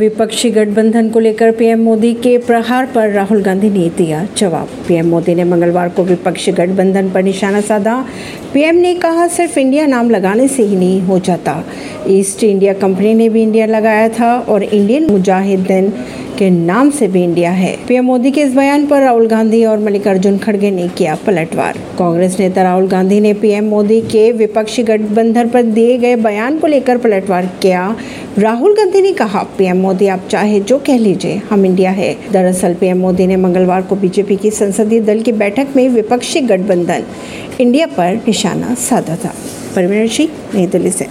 विपक्षी गठबंधन को लेकर पीएम मोदी के प्रहार पर राहुल गांधी ने दिया जवाब। पीएम मोदी ने मंगलवार को विपक्षी गठबंधन पर निशाना साधा। पीएम ने कहा, सिर्फ़ इंडिया नाम लगाने से ही नहीं हो जाता। ईस्ट इंडिया कंपनी ने भी इंडिया लगाया था और इंडियन मुजाहिदीन के नाम से भी इंडिया है। पीएम मोदी के इस बयान पर राहुल गांधी और मल्लिकार्जुन खड़गे ने किया पलटवार। कांग्रेस नेता राहुल गांधी ने पीएम मोदी के विपक्षी गठबंधन पर दिए गए बयान को लेकर पलटवार किया। राहुल गांधी ने कहा, पीएम मोदी, आप चाहे जो कह लीजिए, हम इंडिया है। दरअसल, पीएम मोदी ने मंगलवार को बीजेपी की संसदीय दल की बैठक में विपक्षी गठबंधन, इंडिया पर निशाना साधा था। परवीन सिंह नई दिल्ली से।